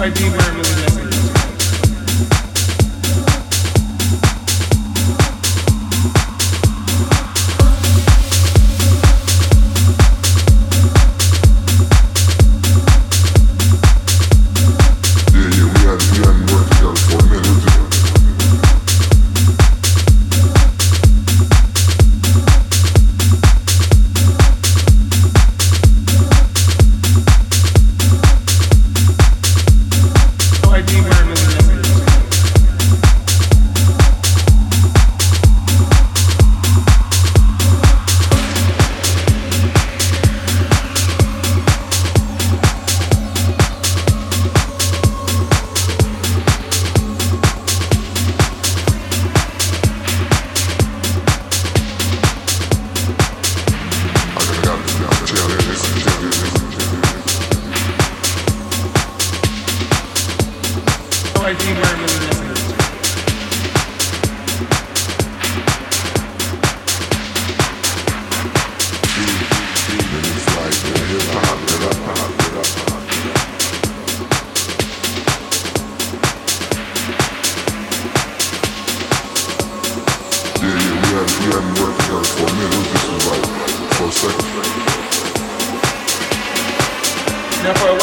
or be my moonlight. 18 grand. Now for